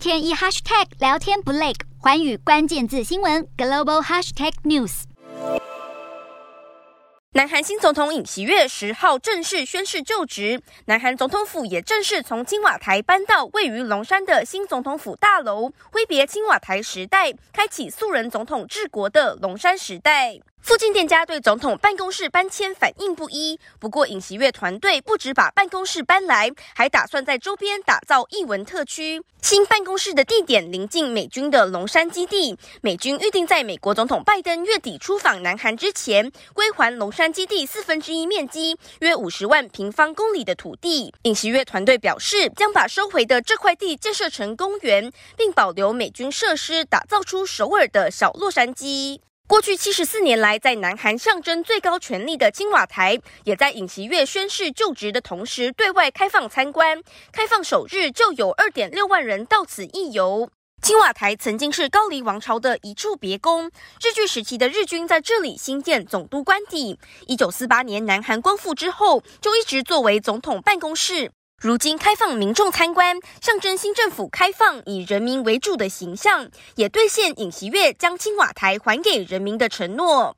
天一 hashtag 聊天不累，寰宇关键字新闻 global hashtag news。南韩新总统尹锡悦十号正式宣誓就职，南韩总统府也正式从青瓦台搬到位于龙山的新总统府大楼，挥别青瓦台时代，开启素人总统治国的龙山时代。附近店家对总统办公室搬迁反应不一，不过尹锡悦团队不止把办公室搬来，还打算在周边打造艺文特区。新办公室的地点临近美军的龙山基地，美军预定在美国总统拜登月底出访南韩之前，归还龙山基地四分之一面积约五十万平方公里的土地。尹锡悦团队表示，将把收回的这块地建设成公园，并保留美军设施，打造出首尔的小洛杉矶。过去七十四年来，在南韩象征最高权力的青瓦台，也在尹锡悦宣誓就职的同时对外开放参观。开放首日就有二点六万人到此一游。青瓦台曾经是高丽王朝的一处别宫，日据时期的日军在这里兴建总督官邸。一九四八年南韩光复之后，就一直作为总统办公室。如今开放民众参观，象征新政府开放以人民为主的形象，也兑现尹锡悦将青瓦台还给人民的承诺。